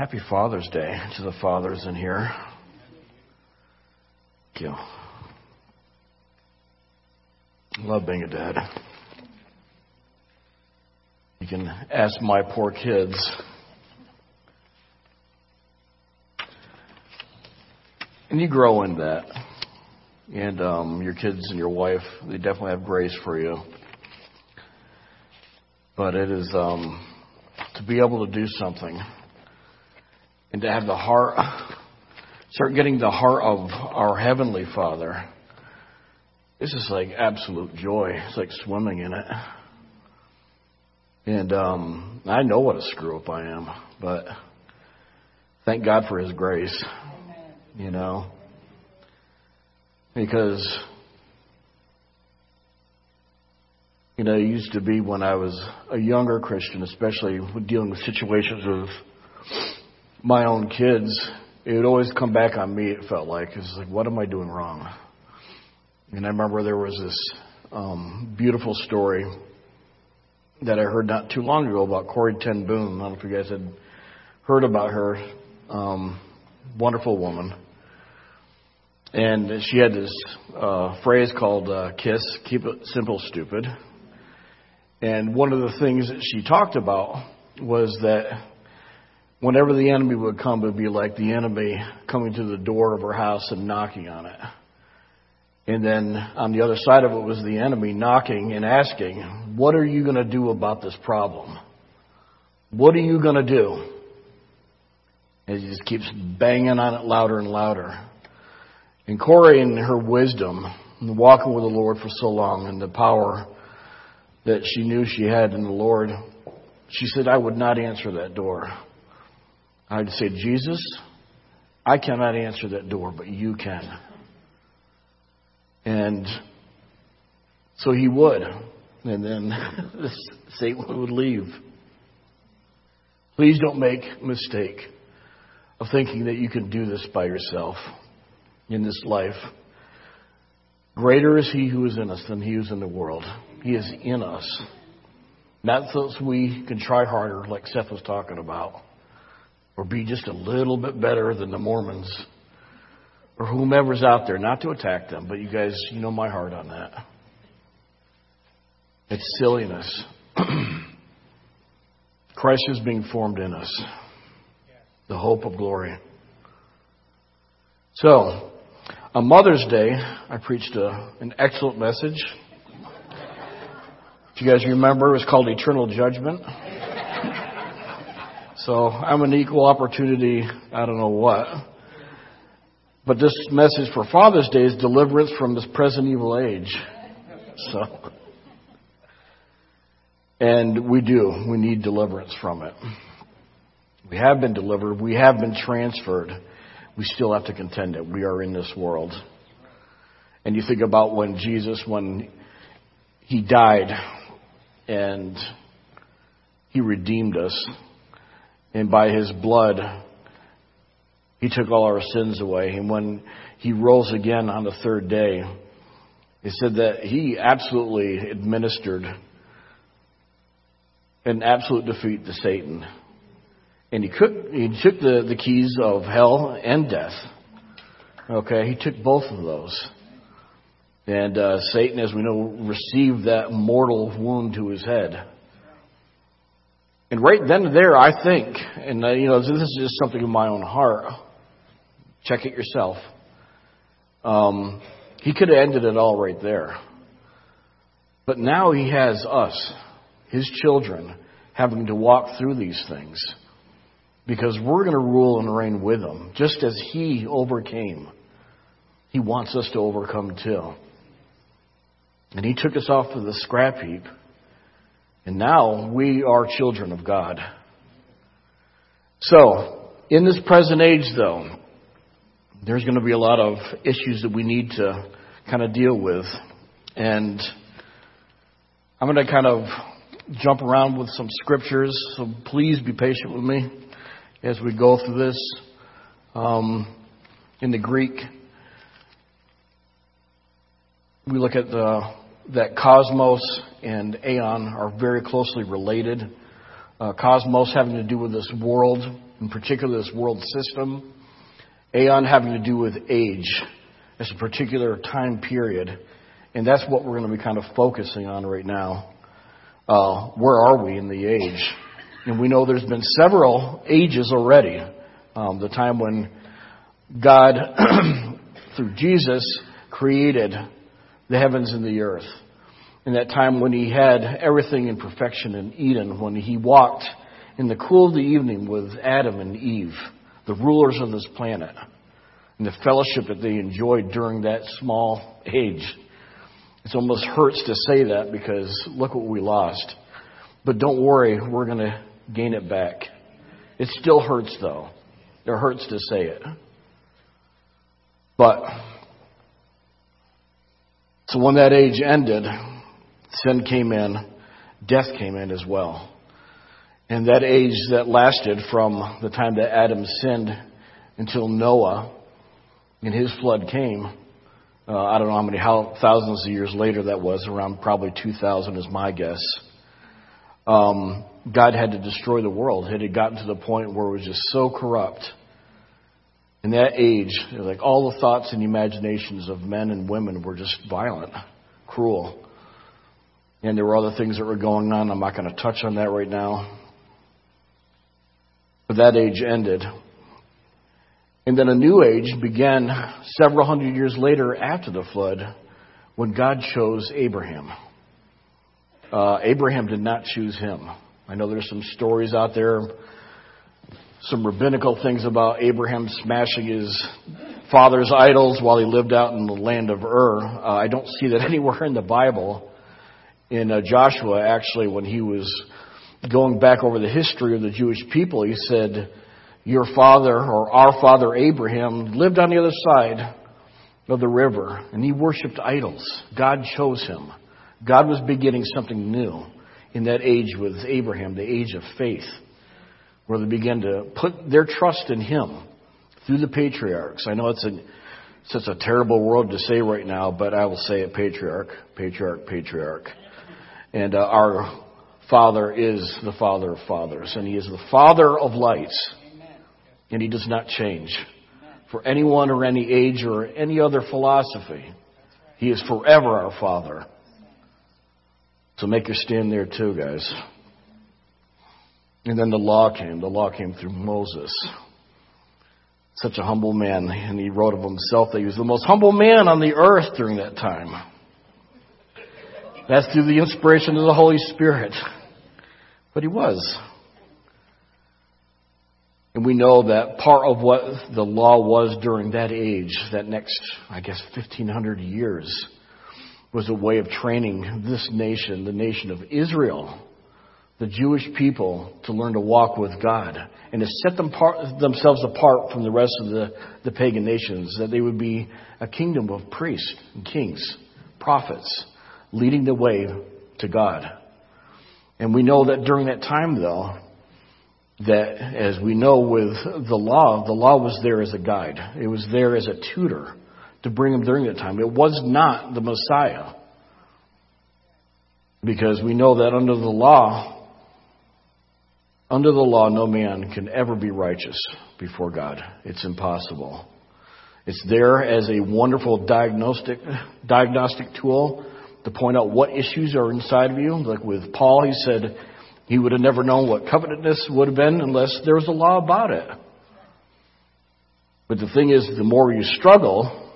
Happy Father's Day to the fathers in here. Thank you. Love being a dad. You can ask my poor kids. And you grow in that. And um, your kids and your wife, they definitely have grace for you. But it is um, to be able to do something and to have the heart, start getting the heart of our Heavenly Father. This is like absolute joy. It's like swimming in it. And um, I know what a screw up I am, but thank God for His grace. You know, because you know, it used to be when I was a younger Christian, especially dealing with situations of my own kids, it would always come back on me. It felt like it's like, what am I doing wrong? And I remember there was this um, beautiful story that I heard not too long ago about Corrie Ten Boom. I don't know if you guys had heard about her. Um, wonderful woman. And she had this uh, phrase called uh, KISS, keep it simple, stupid. And one of the things that she talked about was that whenever the enemy would come, it would be like the enemy coming to the door of her house and knocking on it. And then on the other side of it was the enemy knocking and asking, What are you going to do about this problem? What are you going to do? And he just keeps banging on it louder and louder. And Corrie, in her wisdom, walking with the Lord for so long, and the power that she knew she had in the Lord, she said, I would not answer that door. I'd say, Jesus, I cannot answer that door, but you can. And so he would. And then Satan would leave. Please don't make mistake of thinking that you can do this by yourself in this life. Greater is he who is in us than he who is in the world. He is in us. Not so we can try harder, like Seth was talking about or be just a little bit better than the Mormons or whomever's out there. Not to attack them, but you guys, you know my heart on that. It's silliness. Christ is being formed in us, the hope of glory. So, on Mother's Day, I preached a, an excellent message. If you guys remember, it was called Eternal Judgment. So I'm an equal opportunity, I don't know what. But this message for Father's Day is deliverance from this present evil age. So, and we do. We need deliverance from it. We have been delivered. We have been transferred. We still have to contend it. We are in this world. And you think about when Jesus, when he died and he redeemed us and by his blood, he took all our sins away. And when he rose again on the third day, he said that he absolutely administered an absolute defeat to Satan. And he, could, he took the, the keys of hell and death. Okay, he took both of those. And uh, Satan, as we know, received that mortal wound to his head. And right then and there, I think, and uh, you know, this is just something in my own heart. Check it yourself. Um, he could have ended it all right there. But now he has us, his children, having to walk through these things. Because we're going to rule and reign with him. Just as he overcame, he wants us to overcome too. And he took us off of the scrap heap and now we are children of God. So, in this present age, though, there's going to be a lot of issues that we need to kind of deal with. And I'm going to kind of jump around with some scriptures, so please be patient with me as we go through this. Um, in the Greek, we look at the that cosmos and aeon are very closely related. uh, cosmos having to do with this world, in particular this world system, aeon having to do with age, as a particular time period, and that's what we're going to be kind of focusing on right now. Uh, where are we in the age? And we know there's been several ages already. Um, the time when God, through Jesus, created the heavens and the earth. In that time when he had everything in perfection in Eden, when he walked in the cool of the evening with Adam and Eve, the rulers of this planet, and the fellowship that they enjoyed during that small age. It almost hurts to say that because look what we lost. But don't worry, we're going to gain it back. It still hurts though. It hurts to say it. But, so when that age ended, sin came in, death came in as well. And that age that lasted from the time that Adam sinned until Noah and his flood came, uh, I don't know how many how, thousands of years later that was, around probably 2,000 is my guess. Um, God had to destroy the world. It had gotten to the point where it was just so corrupt. In that age, like all the thoughts and imaginations of men and women were just violent, cruel. And there were other things that were going on. I'm not going to touch on that right now. But that age ended. And then a new age began several hundred years later after the flood when God chose Abraham. Uh, Abraham did not choose him. I know there's some stories out there, some rabbinical things about Abraham smashing his father's idols while he lived out in the land of Ur. Uh, I don't see that anywhere in the Bible. In uh, Joshua, actually, when he was going back over the history of the Jewish people, he said, Your father or our father Abraham lived on the other side of the river and he worshiped idols. God chose him. God was beginning something new in that age with Abraham, the age of faith, where they began to put their trust in him through the patriarchs. I know it's a such a terrible word to say right now, but I will say it patriarch, patriarch, patriarch. And uh, our Father is the Father of fathers, and He is the Father of lights, and He does not change for anyone or any age or any other philosophy. He is forever our Father. So make your stand there too, guys. And then the law came. The law came through Moses. Such a humble man. And he wrote of himself that he was the most humble man on the earth during that time. That's through the inspiration of the Holy Spirit. But he was. And we know that part of what the law was during that age, that next, I guess, 1500 years, was a way of training this nation, the nation of Israel, the Jewish people, to learn to walk with God and to set them themselves apart from the rest of the, the pagan nations, that they would be a kingdom of priests and kings, prophets, leading the way to God. And we know that during that time, though, that as we know with the law, the law was there as a guide. It was there as a tutor to bring him during that time. It was not the Messiah. Because we know that under the law, under the law, no man can ever be righteous before God. It's impossible. It's there as a wonderful diagnostic, diagnostic tool to point out what issues are inside of you. Like with Paul, he said he would have never known what covetousness would have been unless there was a law about it. But the thing is, the more you struggle,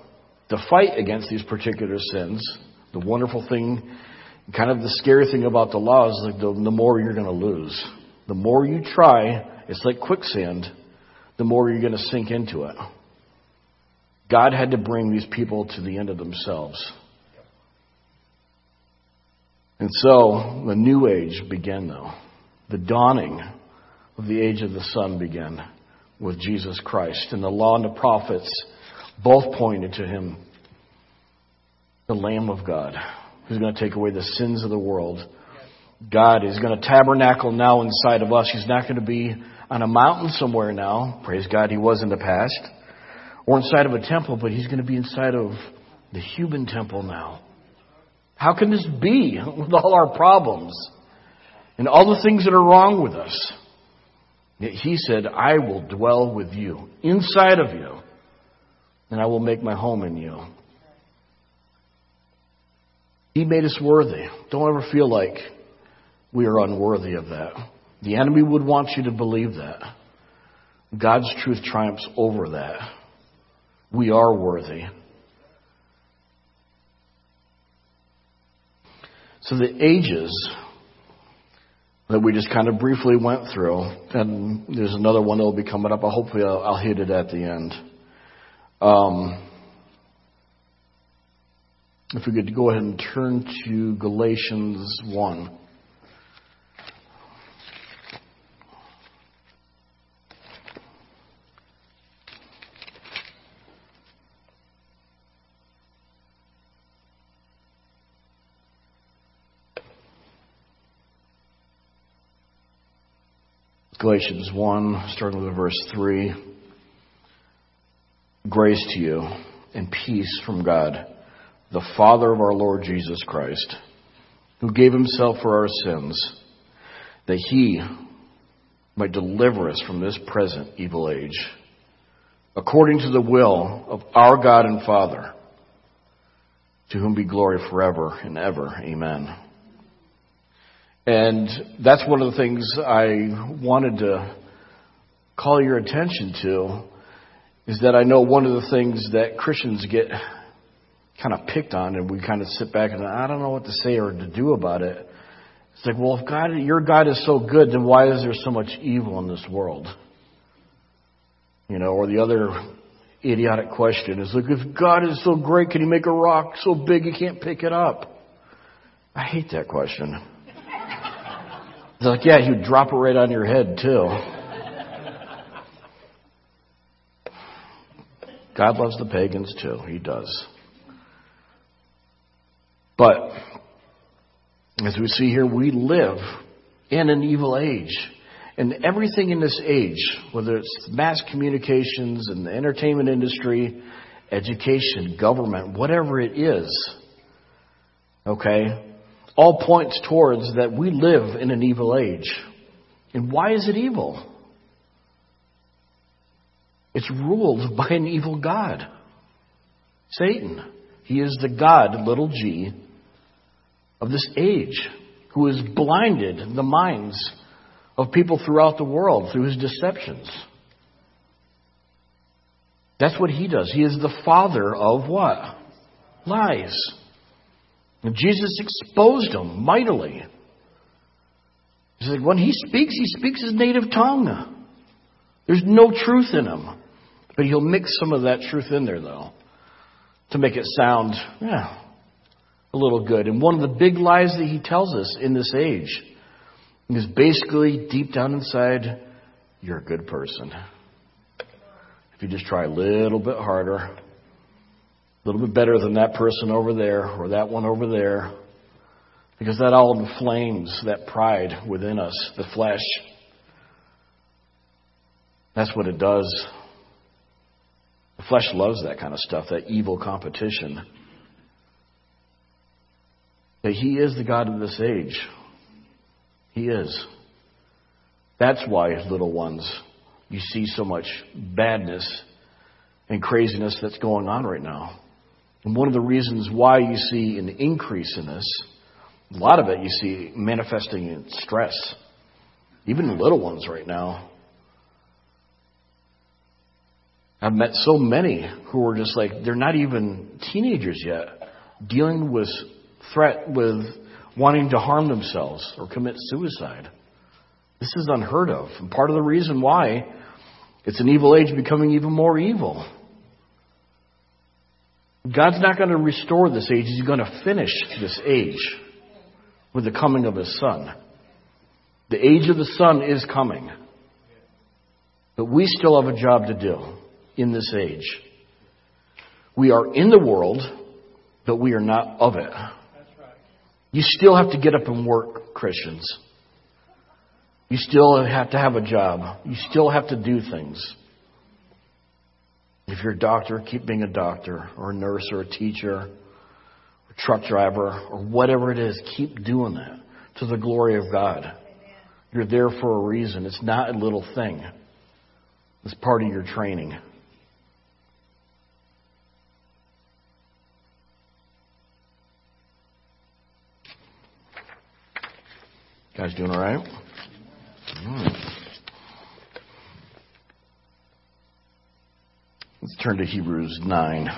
to fight against these particular sins, the wonderful thing, kind of the scary thing about the law is like the, the more you're going to lose. The more you try, it's like quicksand, the more you're going to sink into it. God had to bring these people to the end of themselves. And so the new age began, though. The dawning of the age of the Son began with Jesus Christ. And the law and the prophets both pointed to him, the Lamb of God, who's going to take away the sins of the world. God is going to tabernacle now inside of us. He's not going to be on a mountain somewhere now. Praise God, he was in the past. Or inside of a temple, but he's going to be inside of the human temple now. How can this be with all our problems? and all the things that are wrong with us. Yet he said, I will dwell with you, inside of you, and I will make my home in you. He made us worthy. Don't ever feel like we are unworthy of that. The enemy would want you to believe that. God's truth triumphs over that. We are worthy. So the ages that we just kind of briefly went through, and there's another one that will be coming up. Hopefully, I'll, I'll hit it at the end. Um, if we could go ahead and turn to Galatians 1. Galatians 1, starting with verse 3. Grace to you and peace from God, the Father of our Lord Jesus Christ, who gave himself for our sins, that he might deliver us from this present evil age, according to the will of our God and Father, to whom be glory forever and ever. Amen. And that's one of the things I wanted to call your attention to is that I know one of the things that Christians get kind of picked on and we kind of sit back and I don't know what to say or to do about it. It's like, well, if God, your God is so good, then why is there so much evil in this world? You know, or the other idiotic question is, look, if God is so great, can he make a rock so big you can't pick it up? I hate that question. It's like, yeah, he'd drop it right on your head, too. God loves the pagans, too. He does. But, as we see here, we live in an evil age. And everything in this age, whether it's mass communications and the entertainment industry, education, government, whatever it is, okay, all points towards that we live in an evil age. And why is it evil? It's ruled by an evil God. Satan. He is the God, little g, of this age, who has blinded the minds of people throughout the world through his deceptions. That's what he does. He is the father of what? Lies. And Jesus exposed him mightily. He said, when he speaks, he speaks his native tongue. There's no truth in him. But he'll mix some of that truth in there, though, to make it sound, yeah, a little good. And one of the big lies that he tells us in this age is basically deep down inside, you're a good person. If you just try a little bit harder, a little bit better than that person over there or that one over there. Because that all inflames that pride within us, the flesh. That's what it does. The flesh loves that kind of stuff, that evil competition. But He is the God of this age. He is. That's why, little ones, you see so much badness and craziness that's going on right now. And one of the reasons why you see an increase in this, a lot of it you see manifesting in stress. Even little ones right now. I've met so many who are just like, they're not even teenagers yet, dealing with threat with wanting to harm themselves or commit suicide. This is unheard of. And part of the reason why it's an evil age becoming even more evil. God's not going to restore this age. He's going to finish this age with the coming of His Son. The age of the Son is coming. But we still have a job to do in this age. We are in the world, but we are not of it. You still have to get up and work, Christians. You still have to have a job. You still have to do things. If you're a doctor, keep being a doctor, or a nurse, or a teacher, or a truck driver, or whatever it is, keep doing that to the glory of God. You're there for a reason. It's not a little thing. It's part of your training. Guys doing all right? Turn to Hebrews 9.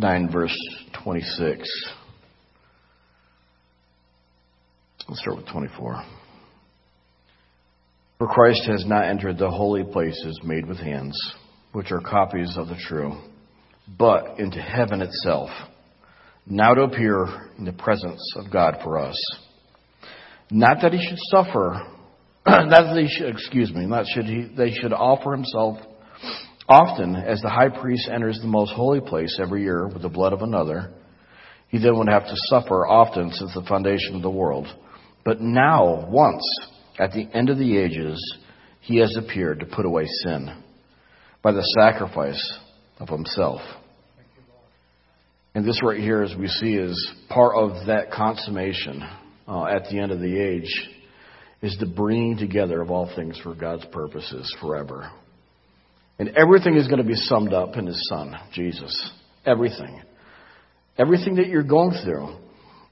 Nine verse twenty six. Let's start with 24. For Christ has not entered the holy places made with hands, which are copies of the true, but into heaven itself, now to appear in the presence of God for us. Not that he should suffer, not that he should, excuse me, not should he, they should offer himself often as the high priest enters the most holy place every year with the blood of another. He then would have to suffer often since the foundation of the world. But now, once, at the end of the ages, he has appeared to put away sin by the sacrifice of himself. And this right here, as we see, is part of that consummation uh, at the end of the age, is the bringing together of all things for God's purposes forever. And everything is going to be summed up in His Son, Jesus. Everything. Everything that you're going through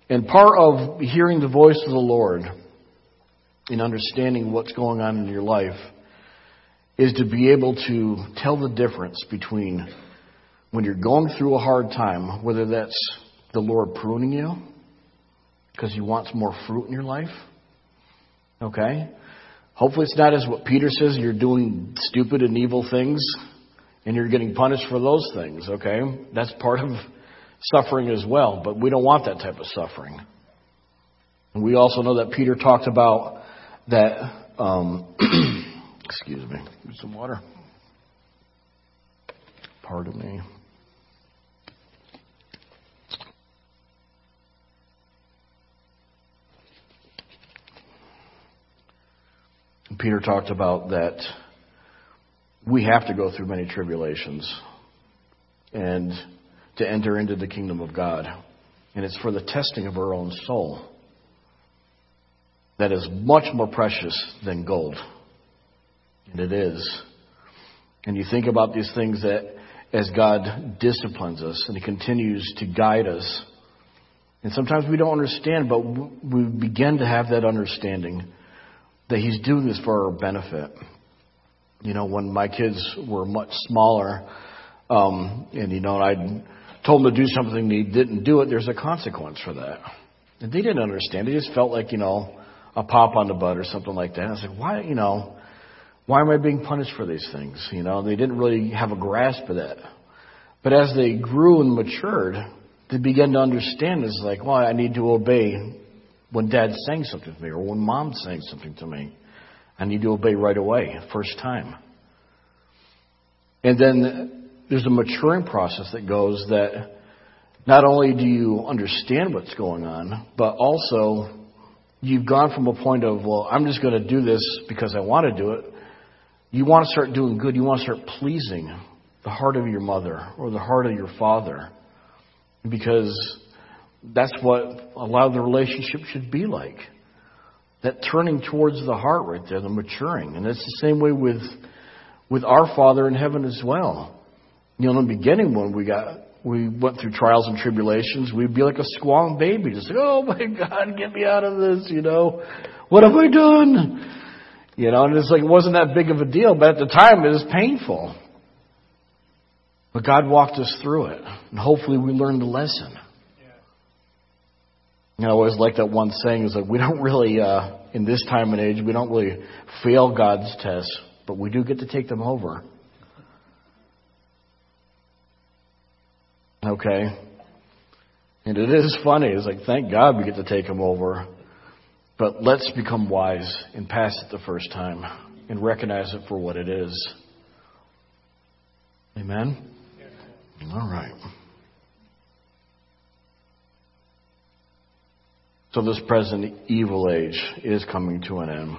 and part of hearing the voice of the Lord and understanding what's going on in your life is to be able to tell the difference between when you're going through a hard time, whether that's the Lord pruning you because He wants more fruit in your life. Okay? Hopefully, it's not as what Peter says you're doing stupid and evil things and you're getting punished for those things. Okay? That's part of suffering as well, but we don't want that type of suffering. And we also know that Peter talked about that. Um, excuse me, some water. Pardon me. Peter talked about that we have to go through many tribulations. And to enter into the kingdom of God. And it's for the testing of our own soul that is much more precious than gold. And it is. And you think about these things that as God disciplines us and He continues to guide us, and sometimes we don't understand, but we begin to have that understanding that He's doing this for our benefit. You know, when my kids were much smaller, um, and you know, I'd told them to do something he didn't do it, there's a consequence for that. And they didn't understand. They just felt like, you know, a pop on the butt or something like that. And I was like, why, you know, why am I being punished for these things? You know, they didn't really have a grasp of that. But as they grew and matured, they began to understand it's like, well, I need to obey when dad's saying something to me or when mom's saying something to me. I need to obey right away, first time. And then there's a maturing process that goes that not only do you understand what's going on, but also you've gone from a point of, well, I'm just going to do this because I want to do it. You want to start doing good. You want to start pleasing the heart of your mother or the heart of your father because that's what a lot of the relationship should be like. That turning towards the heart right there, the maturing. And it's the same way with, with our Father in heaven as well. You know, in the beginning when we got we went through trials and tribulations, we'd be like a squawking baby, just like, oh my God, get me out of this, you know. What have I done? You know, and it's like it wasn't that big of a deal, but at the time it was painful. But God walked us through it. And hopefully we learned the lesson. You know, I always like that one saying is like we don't really uh in this time and age we don't really fail God's tests, but we do get to take them over. Okay? And it is funny. It's like, thank God we get to take them over. But let's become wise and pass it the first time and recognize it for what it is. Amen? All right. So, this present evil age is coming to an end.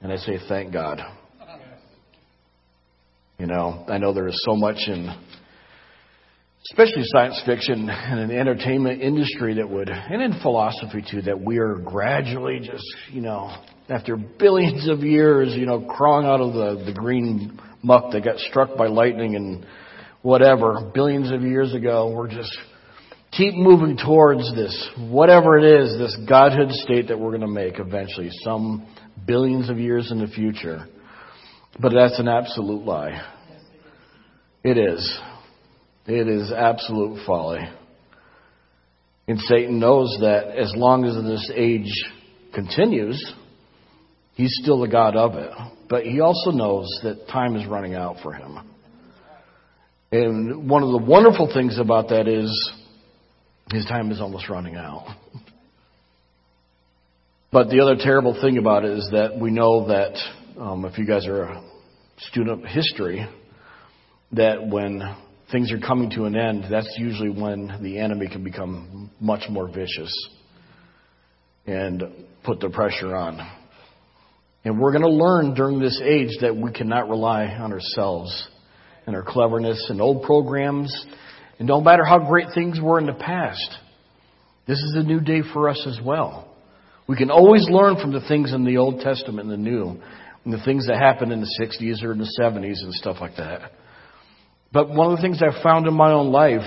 And I say, thank God. You know, I know there is so much in especially science fiction and in the entertainment industry that would, and in philosophy too, that we are gradually just, you know, after billions of years, you know, crawling out of the, the green muck that got struck by lightning and whatever, billions of years ago, we're just keep moving towards this, whatever it is, this godhood state that we're going to make eventually, some billions of years in the future. But that's an absolute lie. It is. It is absolute folly. And Satan knows that as long as this age continues, he's still the God of it. But he also knows that time is running out for him. And one of the wonderful things about that is his time is almost running out. But the other terrible thing about it is that we know that um, if you guys are a student of history, that when things are coming to an end, that's usually when the enemy can become much more vicious and put the pressure on. And we're going to learn during this age that we cannot rely on ourselves and our cleverness and old programs. And no matter how great things were in the past, this is a new day for us as well. We can always learn from the things in the Old Testament and the New, and the things that happened in the 60s or in the 70s and stuff like that. But one of the things I've found in my own life,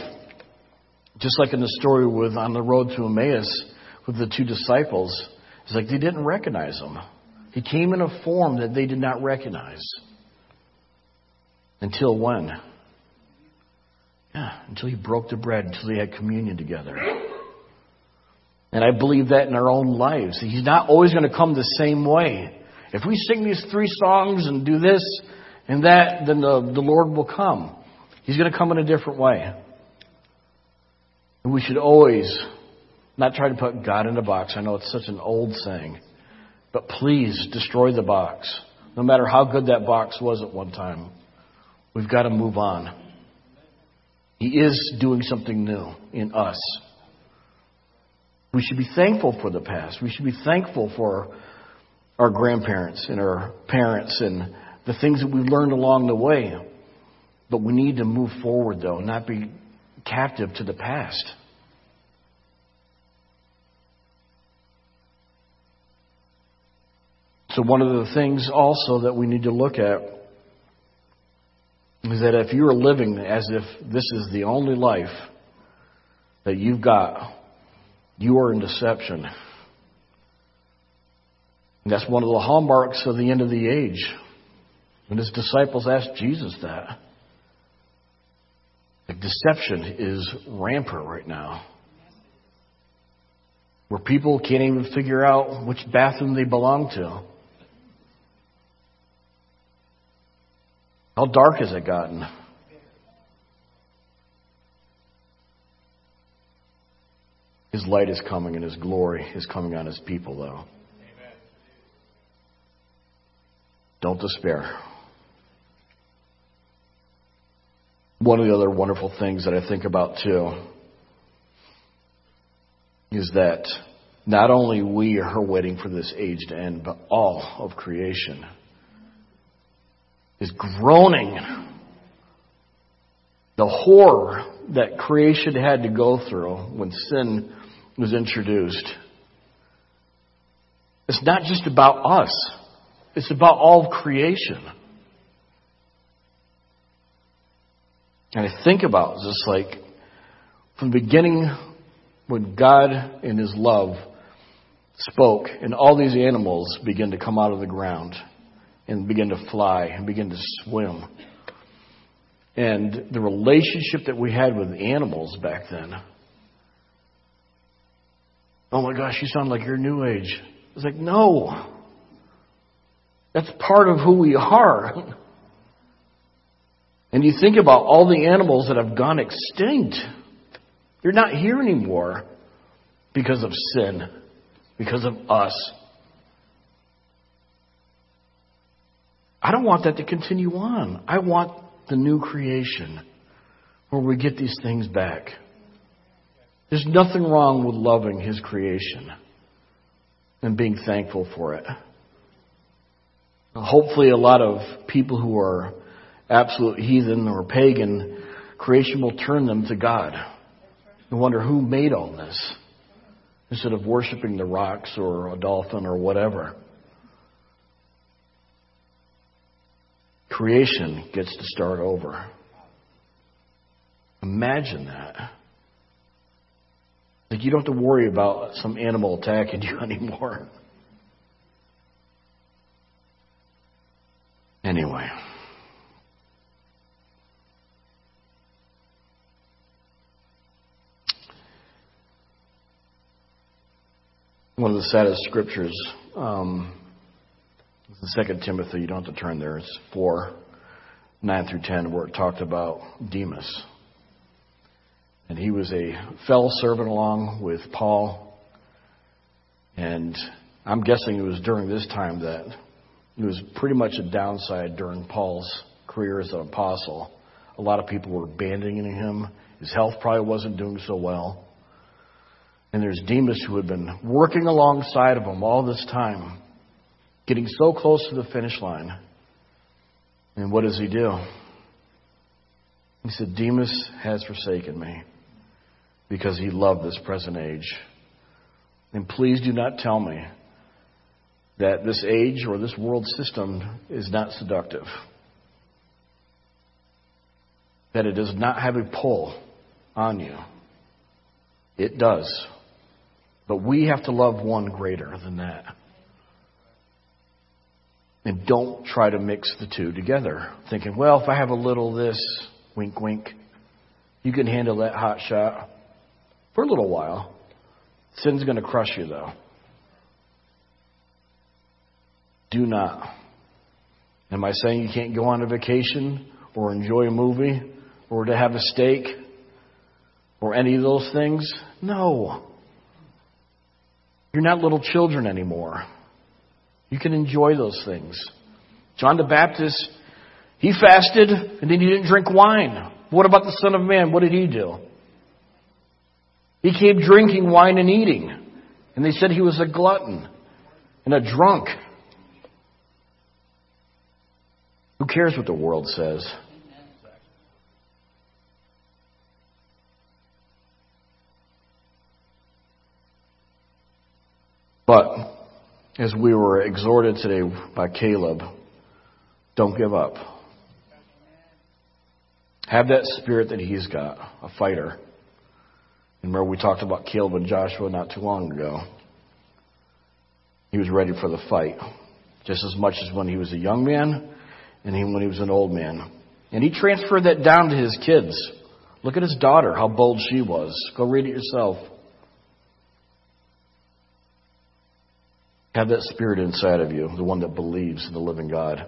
just like in the story with on the road to Emmaus with the two disciples, is like they didn't recognize him. He came in a form that they did not recognize. Until when? Yeah, until he broke the bread, until they had communion together. And I believe that in our own lives. He's not always going to come the same way. If we sing these three songs and do this and that, then the, the Lord will come. He's going to come in a different way. And we should always not try to put God in a box. I know it's such an old saying. But please destroy the box. No matter how good that box was at one time. We've got to move on. He is doing something new in us. We should be thankful for the past. We should be thankful for our grandparents and our parents and the things that we've learned along the way. But we need to move forward, though, not be captive to the past. So, one of the things also that we need to look at is that if you are living as if this is the only life that you've got, you are in deception. And that's one of the hallmarks of the end of the age. When his disciples asked Jesus that. Deception is rampant right now. Where people can't even figure out which bathroom they belong to. How dark has it gotten? His light is coming and His glory is coming on His people, though. Don't despair. One of the other wonderful things that I think about too is that not only we are waiting for this age to end, but all of creation is groaning. The horror that creation had to go through when sin was introduced. It's not just about us. It's about all of creation. And I think about just like from the beginning when God in His love spoke and all these animals began to come out of the ground and begin to fly and begin to swim. And the relationship that we had with animals back then. Oh my gosh, you sound like you're new age. It's like, no. That's part of who we are. And you think about all the animals that have gone extinct. They're not here anymore because of sin, because of us. I don't want that to continue on. I want the new creation where we get these things back. There's nothing wrong with loving His creation. and being thankful for it. Hopefully, a lot of people who are absolute heathen or pagan, creation will turn them to God and wonder who made all this instead of worshiping the rocks or a dolphin or whatever. Creation gets to start over. Imagine that. Like you don't have to worry about some animal attacking you anymore. Anyway. One of the saddest scriptures, um, the Second Timothy. You don't have to turn there. It's four, nine through ten, where it talked about Demas, and he was a fellow servant along with Paul. And I'm guessing it was during this time that it was pretty much a downside during Paul's career as an apostle. A lot of people were abandoning him. His health probably wasn't doing so well. And there's Demas who had been working alongside of him all this time, getting so close to the finish line. And what does he do? He said, Demas has forsaken me because he loved this present age. And please do not tell me that this age or this world system is not seductive. That it does not have a pull on you. It does. But we have to love one greater than that. And don't try to mix the two together, thinking, well, if I have a little this, wink, wink, you can handle that hot shot for a little while. Sin's going to crush you, though. Do not. Am I saying you can't go on a vacation or enjoy a movie or to have a steak or any of those things? No. You're not little children anymore. You can enjoy those things. John the Baptist, he fasted and then he didn't drink wine. What about the Son of Man? What did he do? He came drinking wine and eating. And they said he was a glutton and a drunk. Who cares what the world says? But as we were exhorted today by Caleb, don't give up. Have that spirit that he's got, a fighter. Remember, we talked about Caleb and Joshua not too long ago. He was ready for the fight, just as much as when he was a young man and when he was an old man. And he transferred that down to his kids. Look at his daughter, how bold she was. Go read it yourself. Have that spirit inside of you, the one that believes in the living God.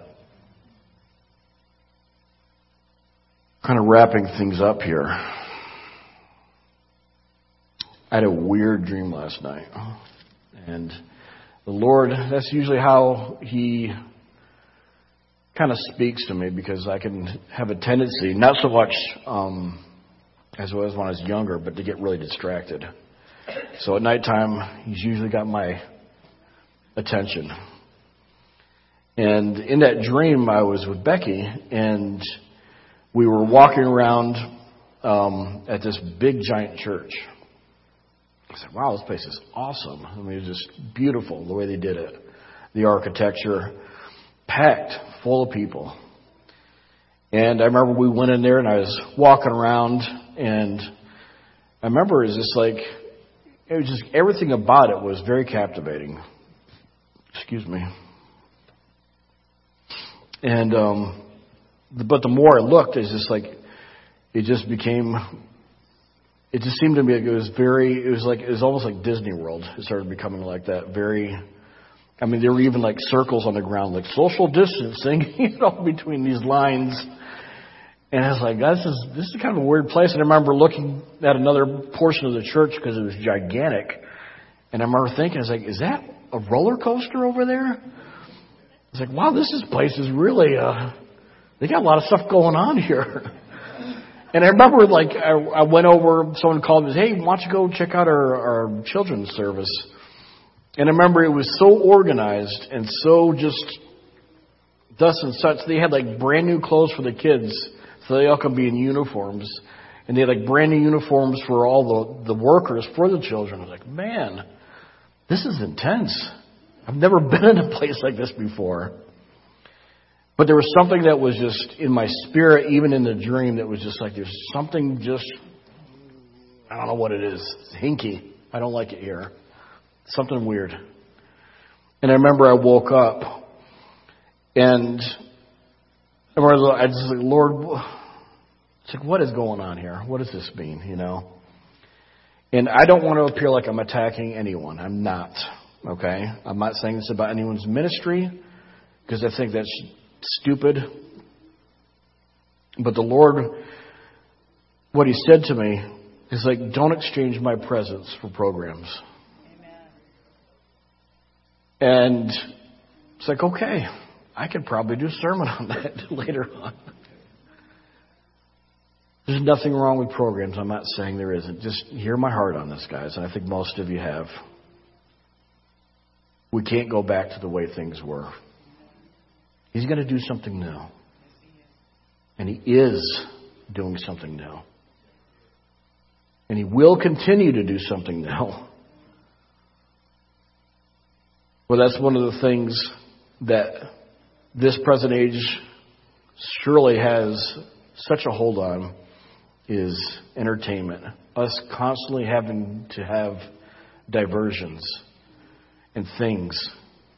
Kind of wrapping things up here. I had a weird dream last night. And the Lord, that's usually how He kind of speaks to me because I can have a tendency, not so much um, as it was when I was younger, but to get really distracted. So at nighttime, He's usually got my attention. And in that dream, I was with Becky, and we were walking around um, at this big, giant church. I said, wow, this place is awesome. I mean, it's just beautiful the way they did it. The architecture, packed, full of people. And I remember we went in there and I was walking around and I remember it was just like, it was just, everything about it was very captivating. Excuse me. And, um, but the more I looked, it's just like, it just became it just seemed to me like it was very, it was like, it was almost like Disney World. It started becoming like that. Very, I mean, there were even like circles on the ground, like social distancing, you know, between these lines. And I was like, this is, this is kind of a weird place. And I remember looking at another portion of the church because it was gigantic. And I remember thinking, I was like, is that a roller coaster over there? I was like, wow, this is, place is really, uh, they got a lot of stuff going on here. And I remember, like, I, I went over, someone called me hey, why don't you go check out our, our children's service? And I remember it was so organized and so just thus and such. They had like brand new clothes for the kids, so they all could be in uniforms. And they had like brand new uniforms for all the, the workers for the children. I was like, man, this is intense. I've never been in a place like this before. But there was something that was just in my spirit, even in the dream, that was just like, there's something just, I don't know what it is. It's hinky. I don't like it here. Something weird. And I remember I woke up and I was like, Lord, it's like, what is going on here? What does this mean, you know? And I don't want to appear like I'm attacking anyone. I'm not. Okay? I'm not saying this about anyone's ministry because I think that's stupid. But the Lord, what He said to me is like, don't exchange my presence for programs. Amen. And it's like, okay, I could probably do a sermon on that later on. There's nothing wrong with programs. I'm not saying there isn't. Just hear my heart on this, guys, and I think most of you have. We can't go back to the way things were. He's going to do something new. And He is doing something new. And He will continue to do something new. Well, that's one of the things that this present age surely has such a hold on is entertainment. Us constantly having to have diversions and things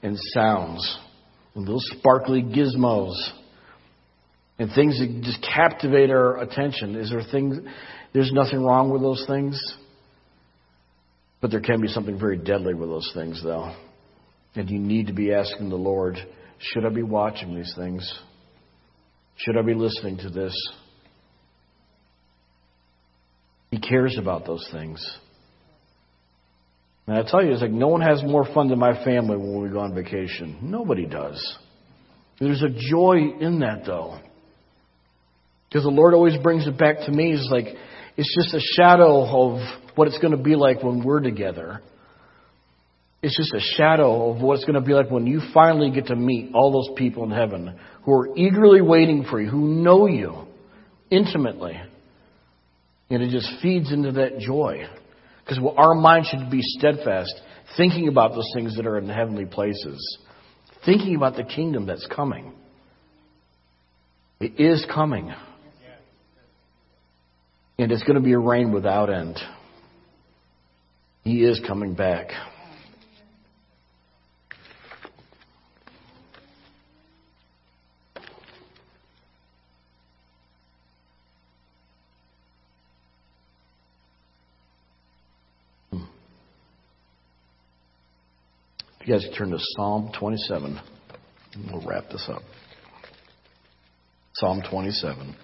and sounds and little sparkly gizmos and things that just captivate our attention. Is there things, there's nothing wrong with those things, but there can be something very deadly with those things, though. And you need to be asking the Lord, should I be watching these things? Should I be listening to this? He cares about those things. And I tell you, it's like no one has more fun than my family when we go on vacation. Nobody does. There's a joy in that, though. Because the Lord always brings it back to me. It's like, it's just a shadow of what it's going to be like when we're together. It's just a shadow of what it's going to be like when you finally get to meet all those people in heaven who are eagerly waiting for you, who know you intimately. And it just feeds into that joy. Because our mind should be steadfast, thinking about those things that are in heavenly places, thinking about the kingdom that's coming. It is coming. And it's going to be a reign without end. He is coming back. You guys turn to Psalm 27, and we'll wrap this up. Psalm 27.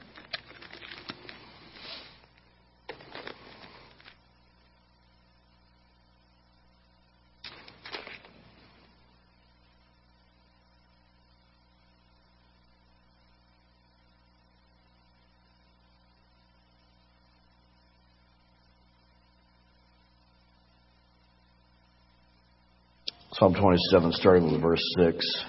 Psalm 27, starting with verse 6.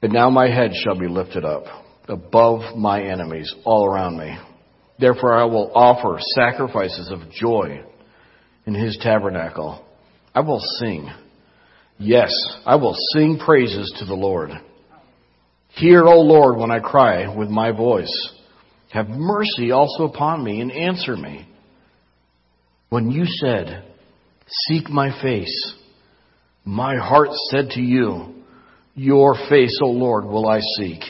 But now my head shall be lifted up above my enemies all around me. Therefore I will offer sacrifices of joy in his tabernacle. I will sing. Yes, I will sing praises to the Lord. Hear, O Lord, when I cry with my voice. Have mercy also upon me and answer me. When you said, Seek my face. My heart said to you, Your face, O Lord, will I seek.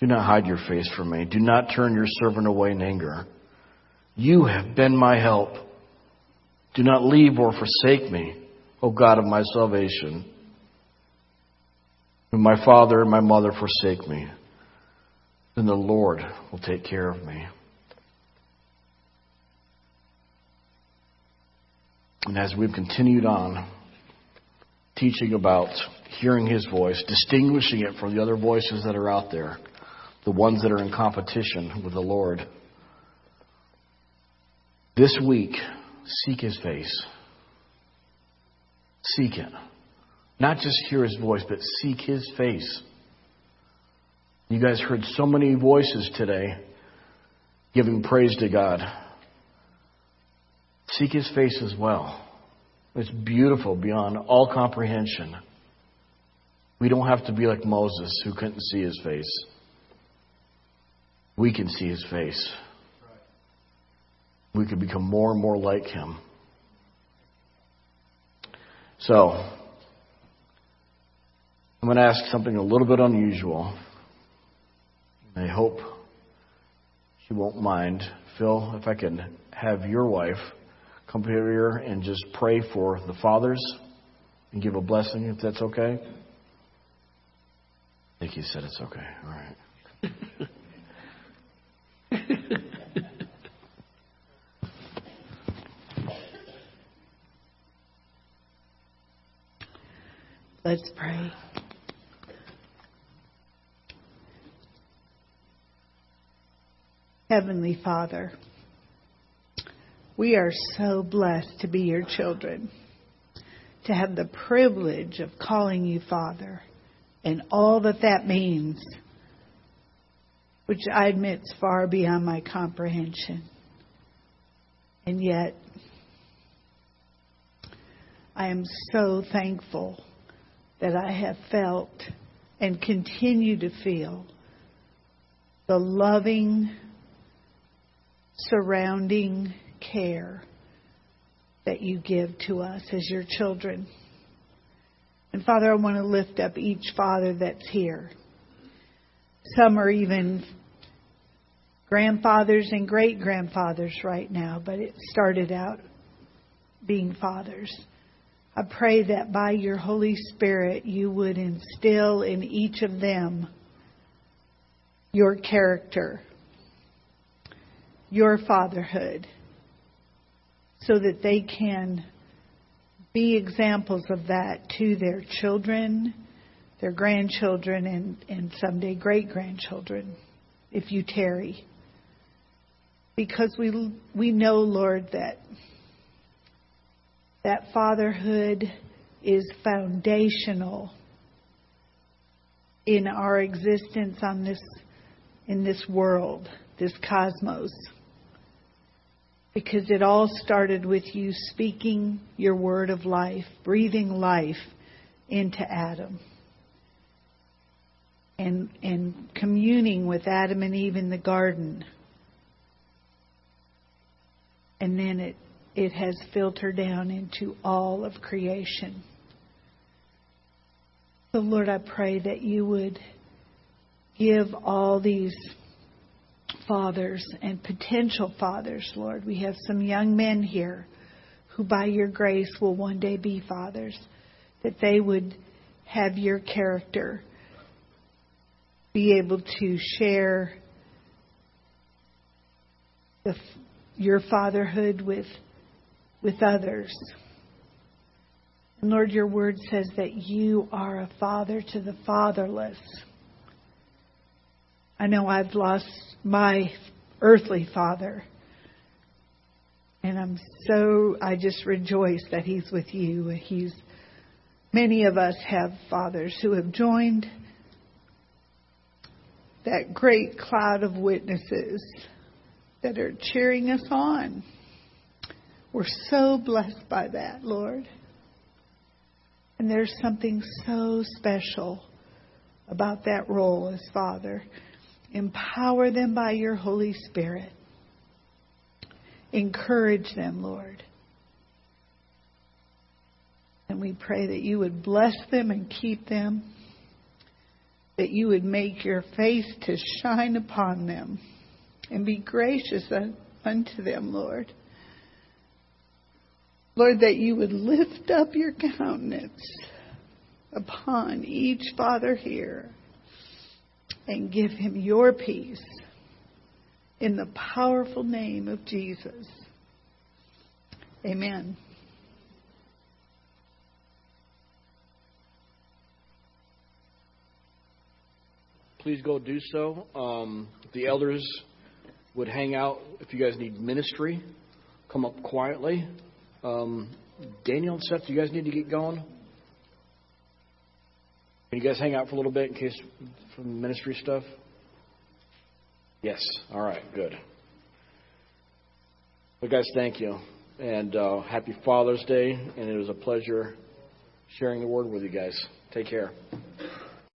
Do not hide your face from me. Do not turn your servant away in anger. You have been my help. Do not leave or forsake me, O God of my salvation. When my father and my mother forsake me, then the Lord will take care of me. And as we've continued on teaching about hearing His voice, distinguishing it from the other voices that are out there, the ones that are in competition with the Lord, this week, seek His face. Seek it. Not just hear his voice, but seek his face. You guys heard so many voices today giving praise to God. Seek his face as well. It's beautiful beyond all comprehension. We don't have to be like Moses who couldn't see his face. We can see his face. We can become more and more like him. So, I'm going to ask something a little bit unusual. I hope she won't mind. Phil, if I can have your wife come here and just pray for the fathers and give a blessing, if that's okay. I think said it's okay. All right. Let's pray. Heavenly Father, we are so blessed to be your children, to have the privilege of calling you Father and all that that means, which I admit is far beyond my comprehension. And yet, I am so thankful that I have felt and continue to feel the loving, surrounding care that you give to us as your children. And Father, I want to lift up each father that's here. Some are even grandfathers and great grandfathers right now, but it started out being fathers. I pray that by your Holy Spirit you would instill in each of them your character, your fatherhood, so that they can be examples of that to their children, their grandchildren, and, and someday great grandchildren, if you tarry. Because we, we know, Lord, that that fatherhood is foundational in our existence on this in this world, this cosmos. Because it all started with you speaking your word of life, breathing life into Adam. And and communing with Adam and Eve in the garden. And then it it has filtered down into all of creation. So, Lord, I pray that you would give all these fathers and potential fathers, Lord. We have some young men here who, by your grace, will one day be fathers, that they would have your character, be able to share the, your fatherhood with with others. Lord, your word says that you are a father to the fatherless. I know I've lost my earthly father. And I'm so, I just rejoice that he's with you. He's, many of us have fathers who have joined that great cloud of witnesses that are cheering us on. We're so blessed by that, Lord. And there's something so special about that role as Father. Empower them by your Holy Spirit. Encourage them, Lord. And we pray that you would bless them and keep them, that you would make your face to shine upon them and be gracious unto them, Lord. Lord, that you would lift up your countenance upon each father here and give him your peace in the powerful name of Jesus. Amen. Please go do so. Um, the elders would hang out if you guys need ministry. Come up quietly. Um, Daniel and Seth, do you guys need to get going? You guys hang out for a little bit in case from ministry stuff? Yes. All right. Good. Well, guys, thank you. And uh, happy Father's Day. And it was a pleasure sharing the word with you guys. Take care.